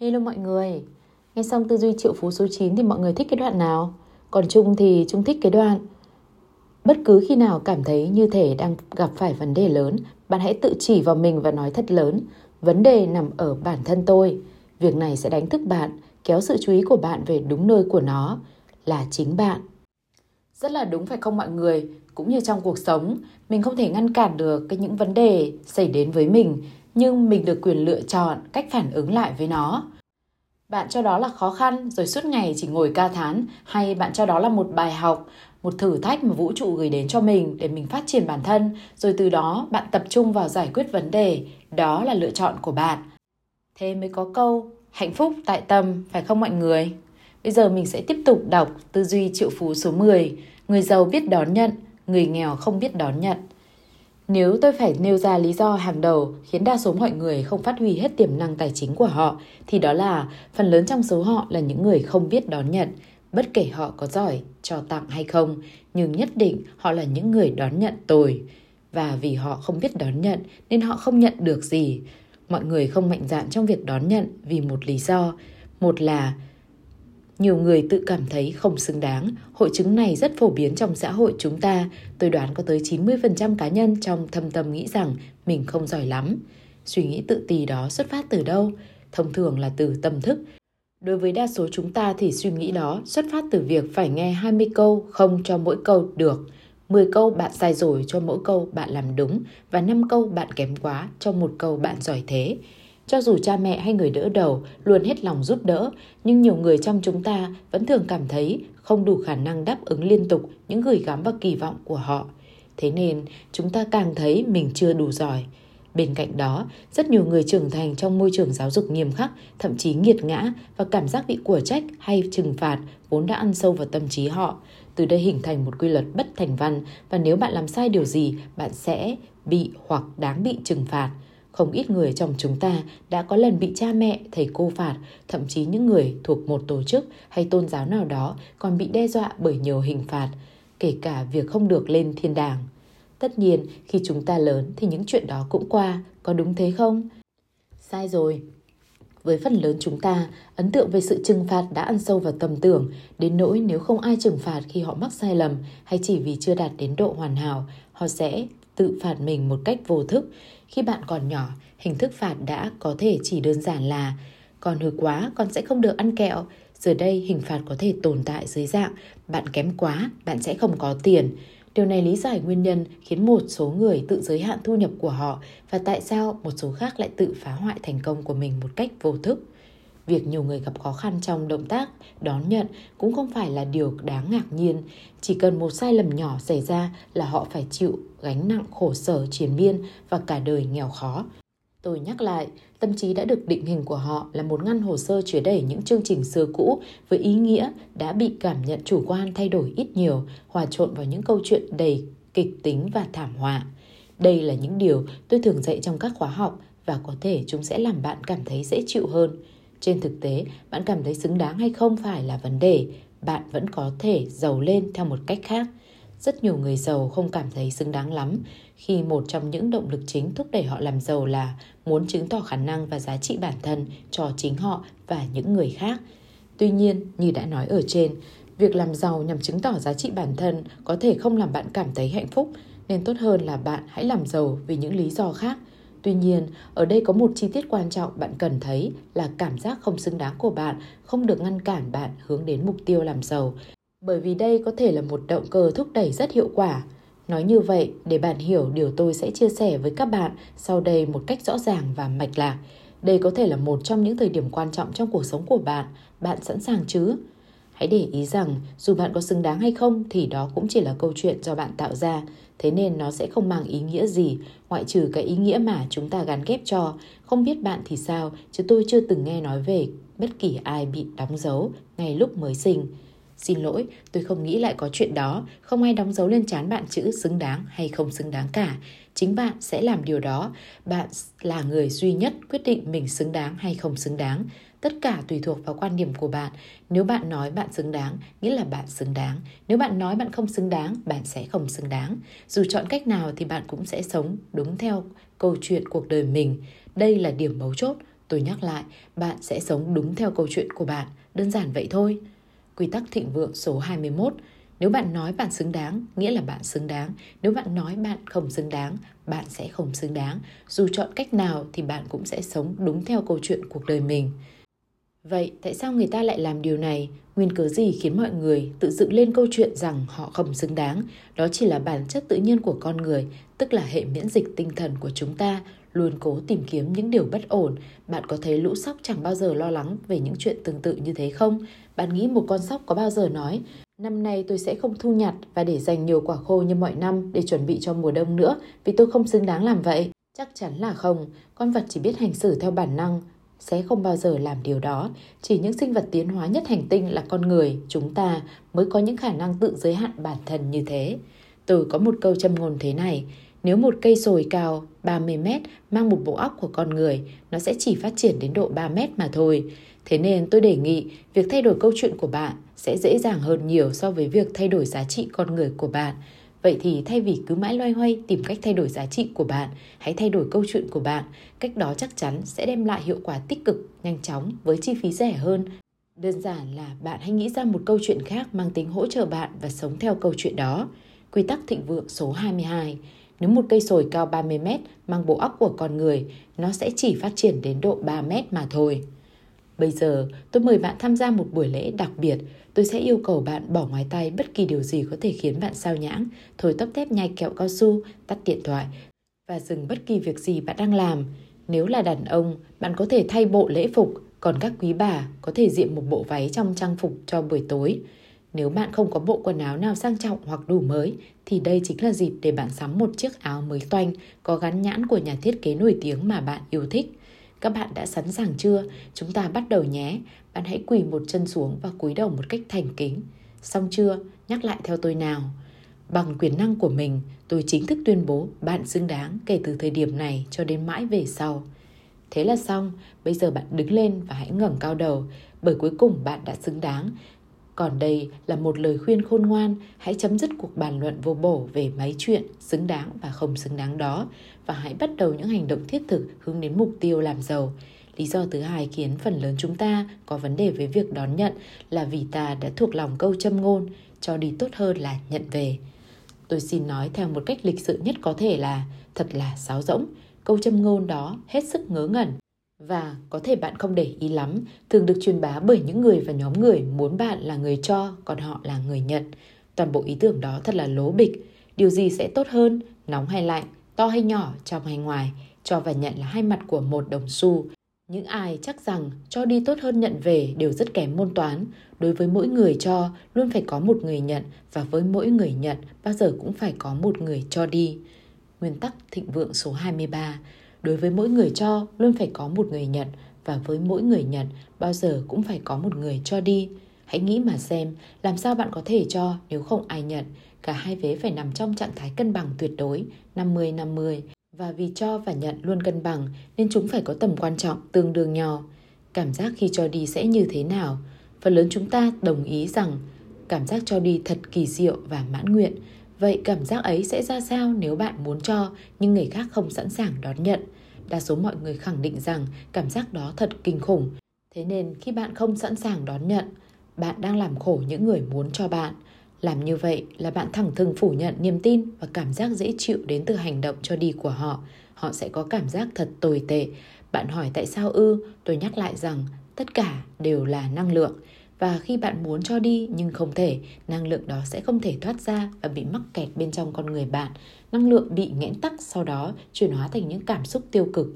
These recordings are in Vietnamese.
Hello mọi người. Nghe xong tư duy triệu phú số 9 thì mọi người thích cái đoạn nào? Còn Trung thì Trung thích cái đoạn, Bất cứ khi nào cảm thấy như thể đang gặp phải vấn đề lớn, Bạn hãy tự chỉ vào mình và nói thật lớn. Vấn đề nằm ở bản thân tôi. Việc này sẽ đánh thức bạn, Kéo sự chú ý của bạn về đúng nơi của nó, Là chính bạn. Rất là đúng phải không mọi người? Cũng như trong cuộc sống, Mình không thể ngăn cản được cái những vấn đề xảy đến với mình nhưng mình được quyền lựa chọn cách phản ứng lại với nó. Bạn cho đó là khó khăn rồi suốt ngày chỉ ngồi ca thán hay bạn cho đó là một bài học, một thử thách mà vũ trụ gửi đến cho mình để mình phát triển bản thân rồi từ đó bạn tập trung vào giải quyết vấn đề, đó là lựa chọn của bạn. Thế mới có câu hạnh phúc tại tâm phải không mọi người? Bây giờ mình sẽ tiếp tục đọc tư duy triệu phú số 10, người giàu biết đón nhận, người nghèo không biết đón nhận. Nếu tôi phải nêu ra lý do hàng đầu khiến đa số mọi người không phát huy hết tiềm năng tài chính của họ, thì đó là phần lớn trong số họ là những người không biết đón nhận, bất kể họ có giỏi, cho tặng hay không, nhưng nhất định họ là những người đón nhận tồi. Và vì họ không biết đón nhận nên họ không nhận được gì. Mọi người không mạnh dạn trong việc đón nhận vì một lý do. Một là nhiều người tự cảm thấy không xứng đáng. Hội chứng này rất phổ biến trong xã hội chúng ta. Tôi đoán có tới 90% cá nhân trong thâm tâm nghĩ rằng mình không giỏi lắm. Suy nghĩ tự ti đó xuất phát từ đâu? Thông thường là từ tâm thức. Đối với đa số chúng ta thì suy nghĩ đó xuất phát từ việc phải nghe 20 câu không cho mỗi câu được. 10 câu bạn sai rồi cho mỗi câu bạn làm đúng và 5 câu bạn kém quá cho một câu bạn giỏi thế. Cho dù cha mẹ hay người đỡ đầu luôn hết lòng giúp đỡ, nhưng nhiều người trong chúng ta vẫn thường cảm thấy không đủ khả năng đáp ứng liên tục những gửi gắm và kỳ vọng của họ. Thế nên chúng ta càng thấy mình chưa đủ giỏi. Bên cạnh đó, rất nhiều người trưởng thành trong môi trường giáo dục nghiêm khắc, thậm chí nghiệt ngã và cảm giác bị của trách hay trừng phạt vốn đã ăn sâu vào tâm trí họ. Từ đây hình thành một quy luật bất thành văn và nếu bạn làm sai điều gì, bạn sẽ bị hoặc đáng bị trừng phạt. Không ít người trong chúng ta đã có lần bị cha mẹ, thầy cô phạt, thậm chí những người thuộc một tổ chức hay tôn giáo nào đó còn bị đe dọa bởi nhiều hình phạt, kể cả việc không được lên thiên đàng. Tất nhiên, khi chúng ta lớn thì những chuyện đó cũng qua, có đúng thế không? Sai rồi. Với phần lớn chúng ta, ấn tượng về sự trừng phạt đã ăn sâu vào tâm tưởng, đến nỗi nếu không ai trừng phạt khi họ mắc sai lầm hay chỉ vì chưa đạt đến độ hoàn hảo, họ sẽ tự phạt mình một cách vô thức. Khi bạn còn nhỏ, hình thức phạt đã có thể chỉ đơn giản là con hư quá, con sẽ không được ăn kẹo. Giờ đây hình phạt có thể tồn tại dưới dạng bạn kém quá, bạn sẽ không có tiền. Điều này lý giải nguyên nhân khiến một số người tự giới hạn thu nhập của họ và tại sao một số khác lại tự phá hoại thành công của mình một cách vô thức. Việc nhiều người gặp khó khăn trong động tác đón nhận cũng không phải là điều đáng ngạc nhiên. Chỉ cần một sai lầm nhỏ xảy ra là họ phải chịu gánh nặng khổ sở triền miên và cả đời nghèo khó. Tôi nhắc lại, tâm trí đã được định hình của họ là một ngăn hồ sơ chứa đầy những chương trình xưa cũ với ý nghĩa đã bị cảm nhận chủ quan thay đổi ít nhiều, hòa trộn vào những câu chuyện đầy kịch tính và thảm họa. Đây là những điều tôi thường dạy trong các khóa học và có thể chúng sẽ làm bạn cảm thấy dễ chịu hơn. Trên thực tế, bạn cảm thấy xứng đáng hay không phải là vấn đề, bạn vẫn có thể giàu lên theo một cách khác. Rất nhiều người giàu không cảm thấy xứng đáng lắm khi một trong những động lực chính thúc đẩy họ làm giàu là muốn chứng tỏ khả năng và giá trị bản thân cho chính họ và những người khác. Tuy nhiên, như đã nói ở trên, việc làm giàu nhằm chứng tỏ giá trị bản thân có thể không làm bạn cảm thấy hạnh phúc, nên tốt hơn là bạn hãy làm giàu vì những lý do khác – Tuy nhiên, ở đây có một chi tiết quan trọng bạn cần thấy là cảm giác không xứng đáng của bạn không được ngăn cản bạn hướng đến mục tiêu làm giàu. Bởi vì đây có thể là một động cơ thúc đẩy rất hiệu quả. Nói như vậy để bạn hiểu điều tôi sẽ chia sẻ với các bạn sau đây một cách rõ ràng và mạch lạc. Đây có thể là một trong những thời điểm quan trọng trong cuộc sống của bạn. Bạn sẵn sàng chứ? Hãy để ý rằng dù bạn có xứng đáng hay không thì đó cũng chỉ là câu chuyện do bạn tạo ra. Thế nên nó sẽ không mang ý nghĩa gì, ngoại trừ cái ý nghĩa mà chúng ta gắn ghép cho. Không biết bạn thì sao, chứ tôi chưa từng nghe nói về bất kỳ ai bị đóng dấu ngay lúc mới sinh. Xin lỗi, tôi không nghĩ lại có chuyện đó, không ai đóng dấu lên trán bạn chữ xứng đáng hay không xứng đáng cả. Chính bạn sẽ làm điều đó, bạn là người duy nhất quyết định mình xứng đáng hay không xứng đáng. Tất cả tùy thuộc vào quan điểm của bạn. Nếu bạn nói bạn xứng đáng, nghĩa là bạn xứng đáng. Nếu bạn nói bạn không xứng đáng, bạn sẽ không xứng đáng. Dù chọn cách nào thì bạn cũng sẽ sống đúng theo câu chuyện cuộc đời mình. Đây là điểm mấu chốt. Tôi nhắc lại, bạn sẽ sống đúng theo câu chuyện của bạn, đơn giản vậy thôi. Quy tắc thịnh vượng số 21 nếu bạn nói bạn xứng đáng, nghĩa là bạn xứng đáng. Nếu bạn nói bạn không xứng đáng, bạn sẽ không xứng đáng. Dù chọn cách nào thì bạn cũng sẽ sống đúng theo câu chuyện cuộc đời mình. Vậy tại sao người ta lại làm điều này? Nguyên cớ gì khiến mọi người tự dựng lên câu chuyện rằng họ không xứng đáng? Đó chỉ là bản chất tự nhiên của con người, tức là hệ miễn dịch tinh thần của chúng ta luôn cố tìm kiếm những điều bất ổn. Bạn có thấy lũ sóc chẳng bao giờ lo lắng về những chuyện tương tự như thế không? Bạn nghĩ một con sóc có bao giờ nói Năm nay tôi sẽ không thu nhặt và để dành nhiều quả khô như mọi năm để chuẩn bị cho mùa đông nữa vì tôi không xứng đáng làm vậy. Chắc chắn là không, con vật chỉ biết hành xử theo bản năng, sẽ không bao giờ làm điều đó. Chỉ những sinh vật tiến hóa nhất hành tinh là con người, chúng ta mới có những khả năng tự giới hạn bản thân như thế. Tôi có một câu châm ngôn thế này, nếu một cây sồi cao 30 mét mang một bộ óc của con người, nó sẽ chỉ phát triển đến độ 3 mét mà thôi. Thế nên tôi đề nghị việc thay đổi câu chuyện của bạn sẽ dễ dàng hơn nhiều so với việc thay đổi giá trị con người của bạn. Vậy thì thay vì cứ mãi loay hoay tìm cách thay đổi giá trị của bạn, hãy thay đổi câu chuyện của bạn. Cách đó chắc chắn sẽ đem lại hiệu quả tích cực, nhanh chóng với chi phí rẻ hơn. Đơn giản là bạn hãy nghĩ ra một câu chuyện khác mang tính hỗ trợ bạn và sống theo câu chuyện đó. Quy tắc thịnh vượng số 22 nếu một cây sồi cao 30 mét mang bộ óc của con người, nó sẽ chỉ phát triển đến độ 3 mét mà thôi. Bây giờ, tôi mời bạn tham gia một buổi lễ đặc biệt. Tôi sẽ yêu cầu bạn bỏ ngoài tay bất kỳ điều gì có thể khiến bạn sao nhãng, thổi tóc tép nhai kẹo cao su, tắt điện thoại và dừng bất kỳ việc gì bạn đang làm. Nếu là đàn ông, bạn có thể thay bộ lễ phục, còn các quý bà có thể diện một bộ váy trong trang phục cho buổi tối. Nếu bạn không có bộ quần áo nào sang trọng hoặc đủ mới, thì đây chính là dịp để bạn sắm một chiếc áo mới toanh có gắn nhãn của nhà thiết kế nổi tiếng mà bạn yêu thích. Các bạn đã sẵn sàng chưa? Chúng ta bắt đầu nhé. Bạn hãy quỳ một chân xuống và cúi đầu một cách thành kính. Xong chưa? Nhắc lại theo tôi nào. Bằng quyền năng của mình, tôi chính thức tuyên bố bạn xứng đáng kể từ thời điểm này cho đến mãi về sau. Thế là xong, bây giờ bạn đứng lên và hãy ngẩng cao đầu, bởi cuối cùng bạn đã xứng đáng còn đây là một lời khuyên khôn ngoan, hãy chấm dứt cuộc bàn luận vô bổ về mấy chuyện xứng đáng và không xứng đáng đó và hãy bắt đầu những hành động thiết thực hướng đến mục tiêu làm giàu. Lý do thứ hai khiến phần lớn chúng ta có vấn đề với việc đón nhận là vì ta đã thuộc lòng câu châm ngôn cho đi tốt hơn là nhận về. Tôi xin nói theo một cách lịch sự nhất có thể là thật là sáo rỗng. Câu châm ngôn đó hết sức ngớ ngẩn và có thể bạn không để ý lắm, thường được truyền bá bởi những người và nhóm người muốn bạn là người cho, còn họ là người nhận. Toàn bộ ý tưởng đó thật là lố bịch. Điều gì sẽ tốt hơn, nóng hay lạnh, to hay nhỏ, trong hay ngoài, cho và nhận là hai mặt của một đồng xu. Những ai chắc rằng cho đi tốt hơn nhận về đều rất kém môn toán. Đối với mỗi người cho, luôn phải có một người nhận và với mỗi người nhận bao giờ cũng phải có một người cho đi. Nguyên tắc thịnh vượng số 23 đối với mỗi người cho luôn phải có một người nhận và với mỗi người nhận bao giờ cũng phải có một người cho đi hãy nghĩ mà xem làm sao bạn có thể cho nếu không ai nhận cả hai vế phải nằm trong trạng thái cân bằng tuyệt đối 50-50 và vì cho và nhận luôn cân bằng nên chúng phải có tầm quan trọng tương đương nhau cảm giác khi cho đi sẽ như thế nào phần lớn chúng ta đồng ý rằng cảm giác cho đi thật kỳ diệu và mãn nguyện Vậy cảm giác ấy sẽ ra sao nếu bạn muốn cho nhưng người khác không sẵn sàng đón nhận? Đa số mọi người khẳng định rằng cảm giác đó thật kinh khủng. Thế nên khi bạn không sẵn sàng đón nhận, bạn đang làm khổ những người muốn cho bạn. Làm như vậy là bạn thẳng thừng phủ nhận niềm tin và cảm giác dễ chịu đến từ hành động cho đi của họ. Họ sẽ có cảm giác thật tồi tệ. Bạn hỏi tại sao ư? Tôi nhắc lại rằng tất cả đều là năng lượng và khi bạn muốn cho đi nhưng không thể, năng lượng đó sẽ không thể thoát ra và bị mắc kẹt bên trong con người bạn. Năng lượng bị nghẽn tắc sau đó chuyển hóa thành những cảm xúc tiêu cực.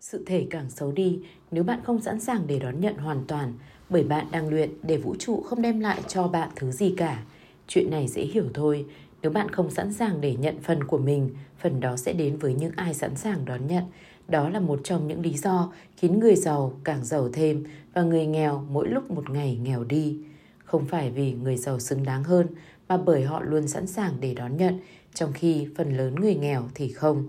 Sự thể càng xấu đi nếu bạn không sẵn sàng để đón nhận hoàn toàn, bởi bạn đang luyện để vũ trụ không đem lại cho bạn thứ gì cả. Chuyện này dễ hiểu thôi, nếu bạn không sẵn sàng để nhận phần của mình, phần đó sẽ đến với những ai sẵn sàng đón nhận. Đó là một trong những lý do khiến người giàu càng giàu thêm và người nghèo mỗi lúc một ngày nghèo đi. Không phải vì người giàu xứng đáng hơn mà bởi họ luôn sẵn sàng để đón nhận, trong khi phần lớn người nghèo thì không.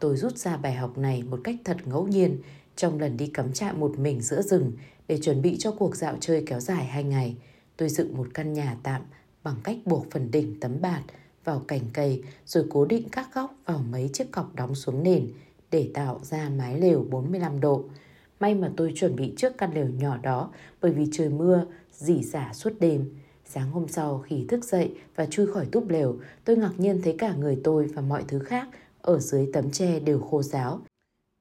Tôi rút ra bài học này một cách thật ngẫu nhiên trong lần đi cắm trại một mình giữa rừng để chuẩn bị cho cuộc dạo chơi kéo dài hai ngày. Tôi dựng một căn nhà tạm bằng cách buộc phần đỉnh tấm bạt vào cành cây rồi cố định các góc vào mấy chiếc cọc đóng xuống nền để tạo ra mái lều 45 độ. May mà tôi chuẩn bị trước căn lều nhỏ đó bởi vì trời mưa, dỉ giả suốt đêm. Sáng hôm sau khi thức dậy và chui khỏi túp lều, tôi ngạc nhiên thấy cả người tôi và mọi thứ khác ở dưới tấm tre đều khô ráo.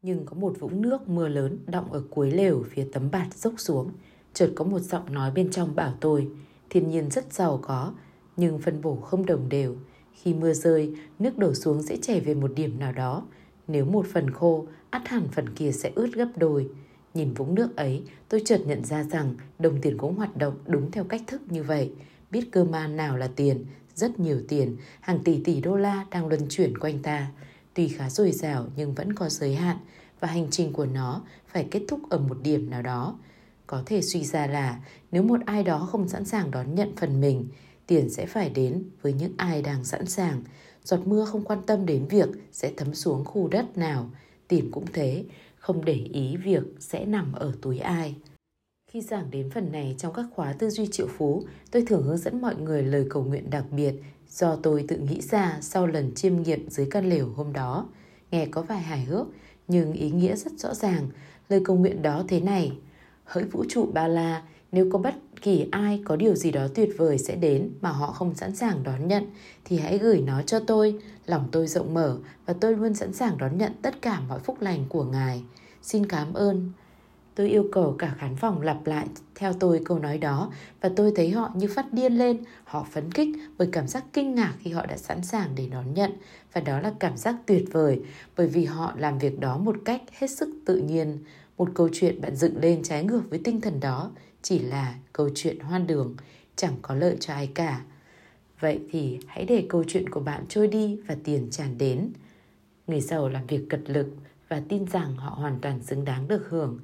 Nhưng có một vũng nước mưa lớn đọng ở cuối lều phía tấm bạt dốc xuống. Chợt có một giọng nói bên trong bảo tôi, thiên nhiên rất giàu có, nhưng phân bổ không đồng đều. Khi mưa rơi, nước đổ xuống sẽ chảy về một điểm nào đó. Nếu một phần khô, ắt hẳn phần kia sẽ ướt gấp đôi. Nhìn vũng nước ấy, tôi chợt nhận ra rằng đồng tiền cũng hoạt động đúng theo cách thức như vậy. Biết cơ man nào là tiền, rất nhiều tiền, hàng tỷ tỷ đô la đang luân chuyển quanh ta. Tuy khá dồi dào nhưng vẫn có giới hạn và hành trình của nó phải kết thúc ở một điểm nào đó. Có thể suy ra là nếu một ai đó không sẵn sàng đón nhận phần mình, tiền sẽ phải đến với những ai đang sẵn sàng. Giọt mưa không quan tâm đến việc sẽ thấm xuống khu đất nào, tiền cũng thế, không để ý việc sẽ nằm ở túi ai. Khi giảng đến phần này trong các khóa tư duy triệu phú, tôi thường hướng dẫn mọi người lời cầu nguyện đặc biệt do tôi tự nghĩ ra sau lần chiêm nghiệm dưới căn lều hôm đó. Nghe có vài hài hước, nhưng ý nghĩa rất rõ ràng. Lời cầu nguyện đó thế này, hỡi vũ trụ ba la, nếu có bất kỳ ai có điều gì đó tuyệt vời sẽ đến mà họ không sẵn sàng đón nhận thì hãy gửi nó cho tôi. Lòng tôi rộng mở và tôi luôn sẵn sàng đón nhận tất cả mọi phúc lành của Ngài. Xin cảm ơn. Tôi yêu cầu cả khán phòng lặp lại theo tôi câu nói đó và tôi thấy họ như phát điên lên, họ phấn khích bởi cảm giác kinh ngạc khi họ đã sẵn sàng để đón nhận và đó là cảm giác tuyệt vời bởi vì họ làm việc đó một cách hết sức tự nhiên. Một câu chuyện bạn dựng lên trái ngược với tinh thần đó chỉ là câu chuyện hoan đường, chẳng có lợi cho ai cả. Vậy thì hãy để câu chuyện của bạn trôi đi và tiền tràn đến. Người giàu làm việc cật lực và tin rằng họ hoàn toàn xứng đáng được hưởng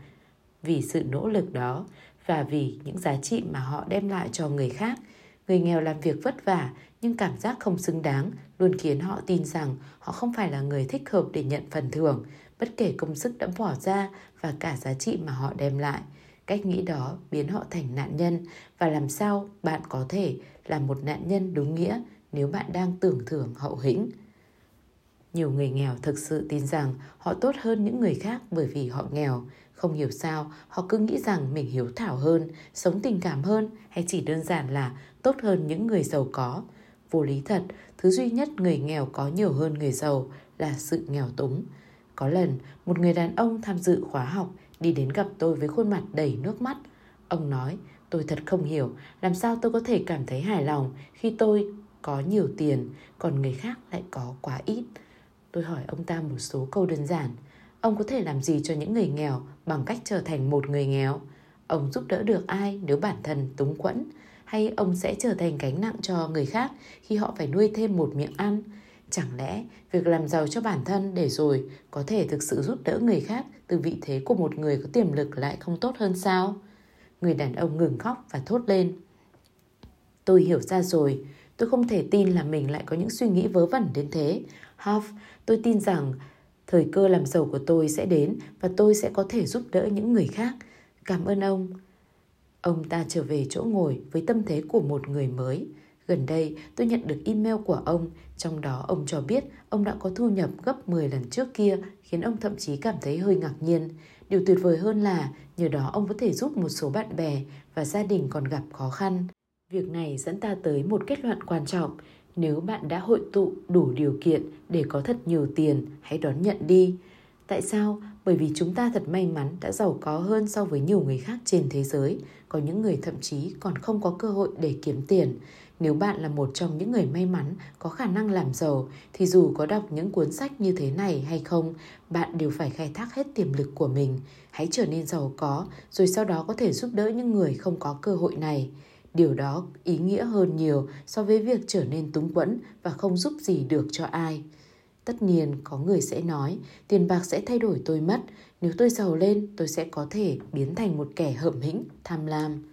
vì sự nỗ lực đó và vì những giá trị mà họ đem lại cho người khác. Người nghèo làm việc vất vả nhưng cảm giác không xứng đáng luôn khiến họ tin rằng họ không phải là người thích hợp để nhận phần thưởng, bất kể công sức đã bỏ ra và cả giá trị mà họ đem lại. Cách nghĩ đó biến họ thành nạn nhân và làm sao bạn có thể là một nạn nhân đúng nghĩa nếu bạn đang tưởng thưởng hậu hĩnh. Nhiều người nghèo thực sự tin rằng họ tốt hơn những người khác bởi vì họ nghèo. Không hiểu sao, họ cứ nghĩ rằng mình hiếu thảo hơn, sống tình cảm hơn hay chỉ đơn giản là tốt hơn những người giàu có. Vô lý thật, thứ duy nhất người nghèo có nhiều hơn người giàu là sự nghèo túng. Có lần, một người đàn ông tham dự khóa học đi đến gặp tôi với khuôn mặt đầy nước mắt. Ông nói, tôi thật không hiểu làm sao tôi có thể cảm thấy hài lòng khi tôi có nhiều tiền, còn người khác lại có quá ít. Tôi hỏi ông ta một số câu đơn giản. Ông có thể làm gì cho những người nghèo bằng cách trở thành một người nghèo? Ông giúp đỡ được ai nếu bản thân túng quẫn? Hay ông sẽ trở thành gánh nặng cho người khác khi họ phải nuôi thêm một miệng ăn? Chẳng lẽ việc làm giàu cho bản thân để rồi có thể thực sự giúp đỡ người khác từ vị thế của một người có tiềm lực lại không tốt hơn sao? Người đàn ông ngừng khóc và thốt lên. Tôi hiểu ra rồi, tôi không thể tin là mình lại có những suy nghĩ vớ vẩn đến thế. Half, tôi tin rằng thời cơ làm giàu của tôi sẽ đến và tôi sẽ có thể giúp đỡ những người khác. Cảm ơn ông. Ông ta trở về chỗ ngồi với tâm thế của một người mới. Gần đây tôi nhận được email của ông, trong đó ông cho biết ông đã có thu nhập gấp 10 lần trước kia, khiến ông thậm chí cảm thấy hơi ngạc nhiên. Điều tuyệt vời hơn là nhờ đó ông có thể giúp một số bạn bè và gia đình còn gặp khó khăn. Việc này dẫn ta tới một kết luận quan trọng. Nếu bạn đã hội tụ đủ điều kiện để có thật nhiều tiền, hãy đón nhận đi. Tại sao? Bởi vì chúng ta thật may mắn đã giàu có hơn so với nhiều người khác trên thế giới. Có những người thậm chí còn không có cơ hội để kiếm tiền. Nếu bạn là một trong những người may mắn có khả năng làm giàu thì dù có đọc những cuốn sách như thế này hay không, bạn đều phải khai thác hết tiềm lực của mình. Hãy trở nên giàu có rồi sau đó có thể giúp đỡ những người không có cơ hội này. Điều đó ý nghĩa hơn nhiều so với việc trở nên túng quẫn và không giúp gì được cho ai. Tất nhiên có người sẽ nói tiền bạc sẽ thay đổi tôi mất, nếu tôi giàu lên tôi sẽ có thể biến thành một kẻ hợm hĩnh, tham lam.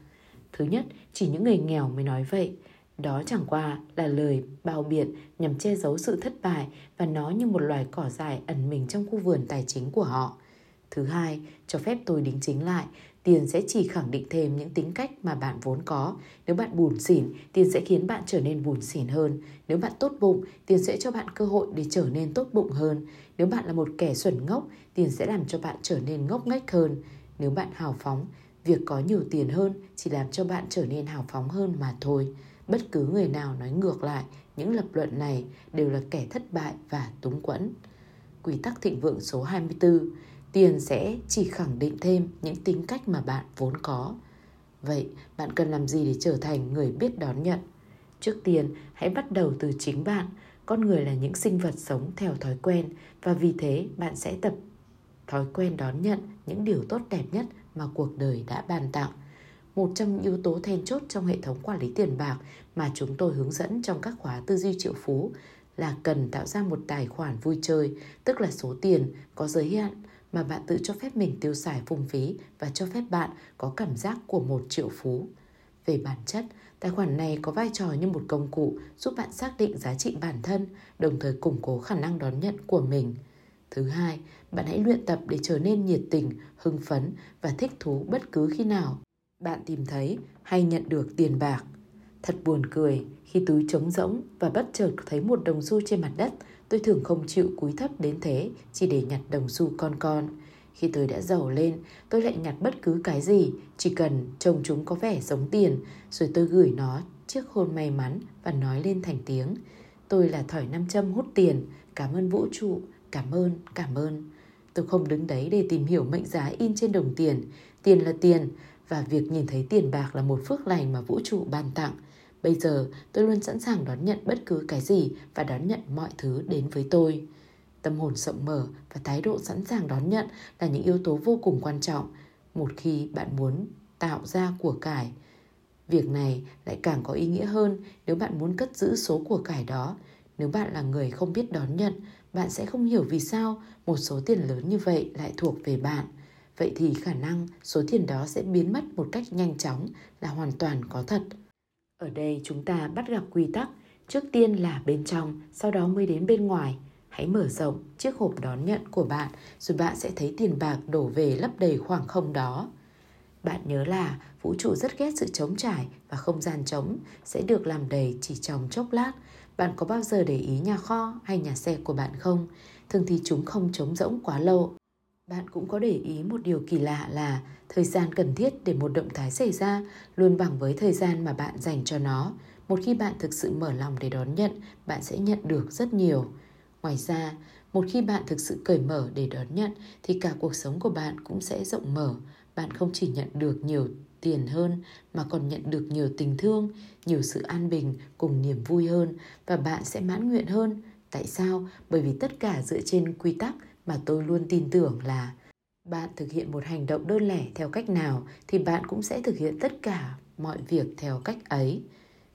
Thứ nhất, chỉ những người nghèo mới nói vậy. Đó chẳng qua là lời bao biện nhằm che giấu sự thất bại và nó như một loài cỏ dại ẩn mình trong khu vườn tài chính của họ. Thứ hai, cho phép tôi đính chính lại, tiền sẽ chỉ khẳng định thêm những tính cách mà bạn vốn có. Nếu bạn buồn xỉn, tiền sẽ khiến bạn trở nên buồn xỉn hơn. Nếu bạn tốt bụng, tiền sẽ cho bạn cơ hội để trở nên tốt bụng hơn. Nếu bạn là một kẻ xuẩn ngốc, tiền sẽ làm cho bạn trở nên ngốc nghếch hơn. Nếu bạn hào phóng, việc có nhiều tiền hơn chỉ làm cho bạn trở nên hào phóng hơn mà thôi. Bất cứ người nào nói ngược lại, những lập luận này đều là kẻ thất bại và túng quẫn. Quy tắc thịnh vượng số 24 Tiền sẽ chỉ khẳng định thêm những tính cách mà bạn vốn có. Vậy, bạn cần làm gì để trở thành người biết đón nhận? Trước tiên, hãy bắt đầu từ chính bạn. Con người là những sinh vật sống theo thói quen và vì thế bạn sẽ tập thói quen đón nhận những điều tốt đẹp nhất mà cuộc đời đã ban tặng. Một trong những yếu tố then chốt trong hệ thống quản lý tiền bạc mà chúng tôi hướng dẫn trong các khóa tư duy triệu phú là cần tạo ra một tài khoản vui chơi, tức là số tiền có giới hạn mà bạn tự cho phép mình tiêu xài phung phí và cho phép bạn có cảm giác của một triệu phú. Về bản chất, tài khoản này có vai trò như một công cụ giúp bạn xác định giá trị bản thân, đồng thời củng cố khả năng đón nhận của mình. Thứ hai, bạn hãy luyện tập để trở nên nhiệt tình, hưng phấn và thích thú bất cứ khi nào bạn tìm thấy hay nhận được tiền bạc. Thật buồn cười khi túi trống rỗng và bất chợt thấy một đồng xu trên mặt đất, tôi thường không chịu cúi thấp đến thế chỉ để nhặt đồng xu con con. Khi tôi đã giàu lên, tôi lại nhặt bất cứ cái gì, chỉ cần trông chúng có vẻ giống tiền, rồi tôi gửi nó chiếc hôn may mắn và nói lên thành tiếng. Tôi là thỏi nam châm hút tiền, cảm ơn vũ trụ, cảm ơn, cảm ơn. Tôi không đứng đấy để tìm hiểu mệnh giá in trên đồng tiền. Tiền là tiền và việc nhìn thấy tiền bạc là một phước lành mà vũ trụ ban tặng. Bây giờ tôi luôn sẵn sàng đón nhận bất cứ cái gì và đón nhận mọi thứ đến với tôi. Tâm hồn rộng mở và thái độ sẵn sàng đón nhận là những yếu tố vô cùng quan trọng một khi bạn muốn tạo ra của cải. Việc này lại càng có ý nghĩa hơn nếu bạn muốn cất giữ số của cải đó. Nếu bạn là người không biết đón nhận, bạn sẽ không hiểu vì sao một số tiền lớn như vậy lại thuộc về bạn. Vậy thì khả năng số tiền đó sẽ biến mất một cách nhanh chóng là hoàn toàn có thật. Ở đây chúng ta bắt gặp quy tắc, trước tiên là bên trong, sau đó mới đến bên ngoài. Hãy mở rộng chiếc hộp đón nhận của bạn rồi bạn sẽ thấy tiền bạc đổ về lấp đầy khoảng không đó. Bạn nhớ là vũ trụ rất ghét sự trống trải và không gian trống sẽ được làm đầy chỉ trong chốc lát. Bạn có bao giờ để ý nhà kho hay nhà xe của bạn không? Thường thì chúng không trống rỗng quá lâu. Bạn cũng có để ý một điều kỳ lạ là thời gian cần thiết để một động thái xảy ra luôn bằng với thời gian mà bạn dành cho nó. Một khi bạn thực sự mở lòng để đón nhận, bạn sẽ nhận được rất nhiều. Ngoài ra, một khi bạn thực sự cởi mở để đón nhận thì cả cuộc sống của bạn cũng sẽ rộng mở. Bạn không chỉ nhận được nhiều tiền hơn mà còn nhận được nhiều tình thương, nhiều sự an bình cùng niềm vui hơn và bạn sẽ mãn nguyện hơn. Tại sao? Bởi vì tất cả dựa trên quy tắc mà tôi luôn tin tưởng là bạn thực hiện một hành động đơn lẻ theo cách nào thì bạn cũng sẽ thực hiện tất cả mọi việc theo cách ấy.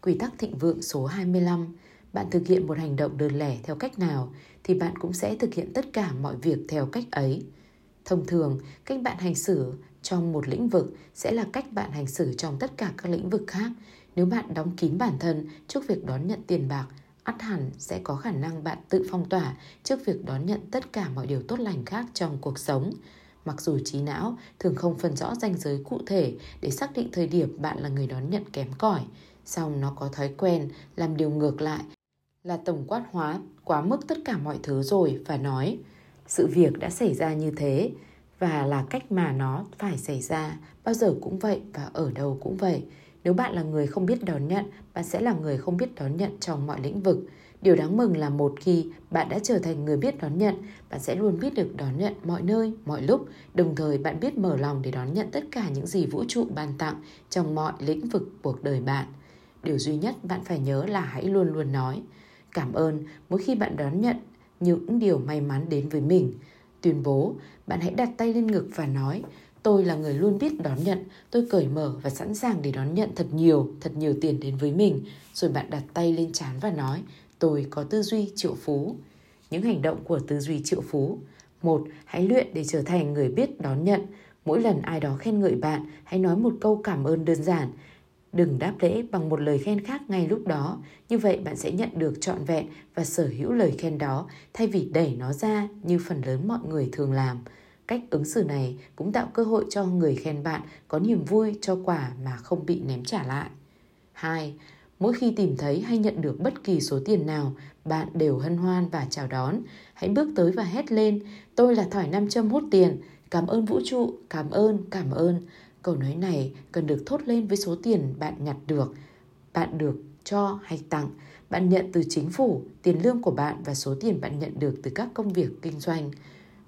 Quy tắc thịnh vượng số 25 bạn thực hiện một hành động đơn lẻ theo cách nào thì bạn cũng sẽ thực hiện tất cả mọi việc theo cách ấy. Thông thường, cách bạn hành xử trong một lĩnh vực sẽ là cách bạn hành xử trong tất cả các lĩnh vực khác. Nếu bạn đóng kín bản thân trước việc đón nhận tiền bạc ắt hẳn sẽ có khả năng bạn tự phong tỏa trước việc đón nhận tất cả mọi điều tốt lành khác trong cuộc sống. Mặc dù trí não thường không phân rõ ranh giới cụ thể để xác định thời điểm bạn là người đón nhận kém cỏi, song nó có thói quen làm điều ngược lại là tổng quát hóa quá mức tất cả mọi thứ rồi và nói sự việc đã xảy ra như thế và là cách mà nó phải xảy ra bao giờ cũng vậy và ở đâu cũng vậy nếu bạn là người không biết đón nhận, bạn sẽ là người không biết đón nhận trong mọi lĩnh vực. Điều đáng mừng là một khi bạn đã trở thành người biết đón nhận, bạn sẽ luôn biết được đón nhận mọi nơi, mọi lúc, đồng thời bạn biết mở lòng để đón nhận tất cả những gì vũ trụ ban tặng trong mọi lĩnh vực cuộc đời bạn. Điều duy nhất bạn phải nhớ là hãy luôn luôn nói cảm ơn mỗi khi bạn đón nhận những điều may mắn đến với mình. Tuyên bố, bạn hãy đặt tay lên ngực và nói Tôi là người luôn biết đón nhận, tôi cởi mở và sẵn sàng để đón nhận thật nhiều, thật nhiều tiền đến với mình. Rồi bạn đặt tay lên chán và nói, tôi có tư duy triệu phú. Những hành động của tư duy triệu phú. Một, hãy luyện để trở thành người biết đón nhận. Mỗi lần ai đó khen ngợi bạn, hãy nói một câu cảm ơn đơn giản. Đừng đáp lễ bằng một lời khen khác ngay lúc đó. Như vậy bạn sẽ nhận được trọn vẹn và sở hữu lời khen đó thay vì đẩy nó ra như phần lớn mọi người thường làm. Cách ứng xử này cũng tạo cơ hội cho người khen bạn có niềm vui cho quả mà không bị ném trả lại. 2. Mỗi khi tìm thấy hay nhận được bất kỳ số tiền nào, bạn đều hân hoan và chào đón. Hãy bước tới và hét lên, tôi là thỏi nam châm hút tiền, Cảm ơn vũ trụ, cảm ơn, cảm ơn. Câu nói này cần được thốt lên với số tiền bạn nhặt được, bạn được cho hay tặng, bạn nhận từ chính phủ, tiền lương của bạn và số tiền bạn nhận được từ các công việc kinh doanh.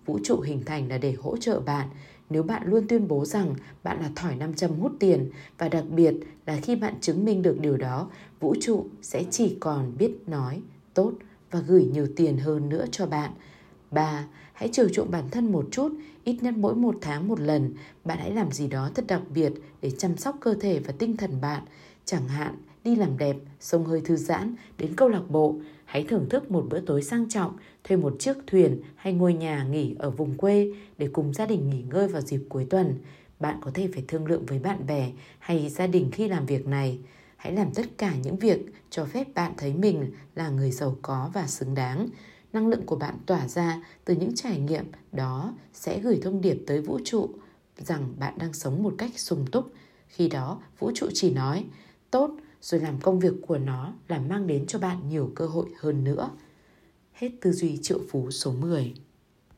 Vũ trụ hình thành là để hỗ trợ bạn. Nếu bạn luôn tuyên bố rằng bạn là thỏi nam châm hút tiền và đặc biệt là khi bạn chứng minh được điều đó, vũ trụ sẽ chỉ còn biết nói tốt và gửi nhiều tiền hơn nữa cho bạn. 3. Hãy chiều chuộng bản thân một chút, ít nhất mỗi một tháng một lần. Bạn hãy làm gì đó thật đặc biệt để chăm sóc cơ thể và tinh thần bạn. Chẳng hạn, đi làm đẹp, sông hơi thư giãn, đến câu lạc bộ. Hãy thưởng thức một bữa tối sang trọng, thuê một chiếc thuyền hay ngôi nhà nghỉ ở vùng quê để cùng gia đình nghỉ ngơi vào dịp cuối tuần. Bạn có thể phải thương lượng với bạn bè hay gia đình khi làm việc này. Hãy làm tất cả những việc cho phép bạn thấy mình là người giàu có và xứng đáng năng lượng của bạn tỏa ra từ những trải nghiệm đó sẽ gửi thông điệp tới vũ trụ rằng bạn đang sống một cách sung túc. Khi đó, vũ trụ chỉ nói, tốt, rồi làm công việc của nó là mang đến cho bạn nhiều cơ hội hơn nữa. Hết tư duy triệu phú số 10